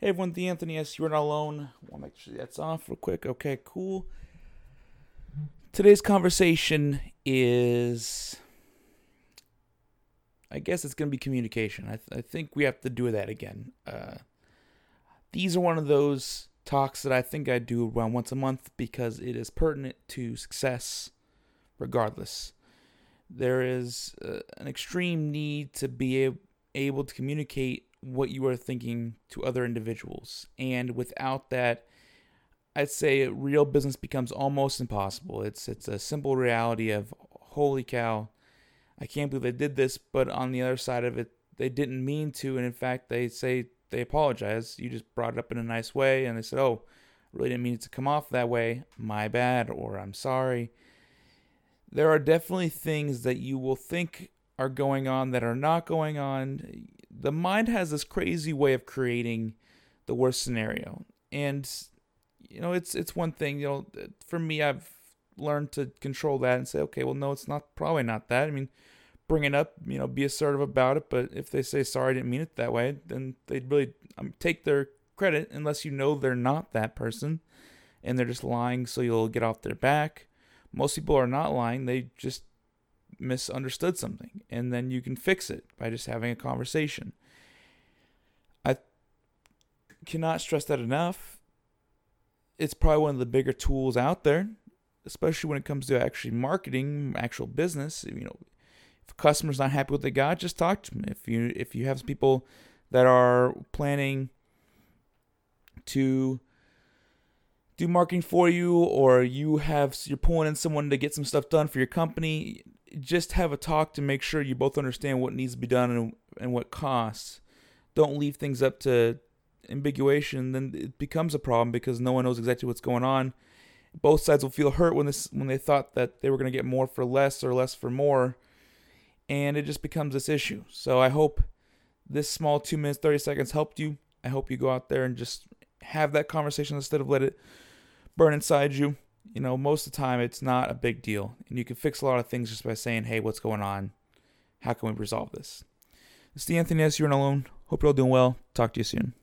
Hey everyone, the Anthony S. You're not alone. Want to make sure that's off real quick. Okay, cool. Today's conversation is, I guess it's going to be communication. I, th- I think we have to do that again. Uh, these are one of those talks that I think I do around once a month because it is pertinent to success, regardless. There is uh, an extreme need to be a- able to communicate what you are thinking to other individuals. And without that, I'd say real business becomes almost impossible. It's it's a simple reality of holy cow, I can't believe they did this, but on the other side of it, they didn't mean to, and in fact, they say they apologize. You just brought it up in a nice way, and they said, "Oh, really didn't mean it to come off that way. My bad," or "I'm sorry." There are definitely things that you will think are going on that are not going on the mind has this crazy way of creating the worst scenario. And you know, it's it's one thing, you know, for me I've learned to control that and say, okay, well no, it's not probably not that. I mean, bring it up, you know, be assertive about it, but if they say sorry, I didn't mean it that way, then they'd really um, take their credit unless you know they're not that person and they're just lying so you'll get off their back. Most people are not lying, they just misunderstood something and then you can fix it by just having a conversation. I cannot stress that enough. It's probably one of the bigger tools out there, especially when it comes to actually marketing, actual business. You know, if a customer's not happy with the guy, just talk to them. If you if you have people that are planning to do marketing for you or you have you're pulling in someone to get some stuff done for your company just have a talk to make sure you both understand what needs to be done and, and what costs. Don't leave things up to ambiguation. Then it becomes a problem because no one knows exactly what's going on. Both sides will feel hurt when this when they thought that they were going to get more for less or less for more, and it just becomes this issue. So I hope this small two minutes thirty seconds helped you. I hope you go out there and just have that conversation instead of let it burn inside you you know, most of the time it's not a big deal. And you can fix a lot of things just by saying, hey, what's going on? How can we resolve this? It's the Anthony S. You're not alone. Hope you're all doing well. Talk to you soon.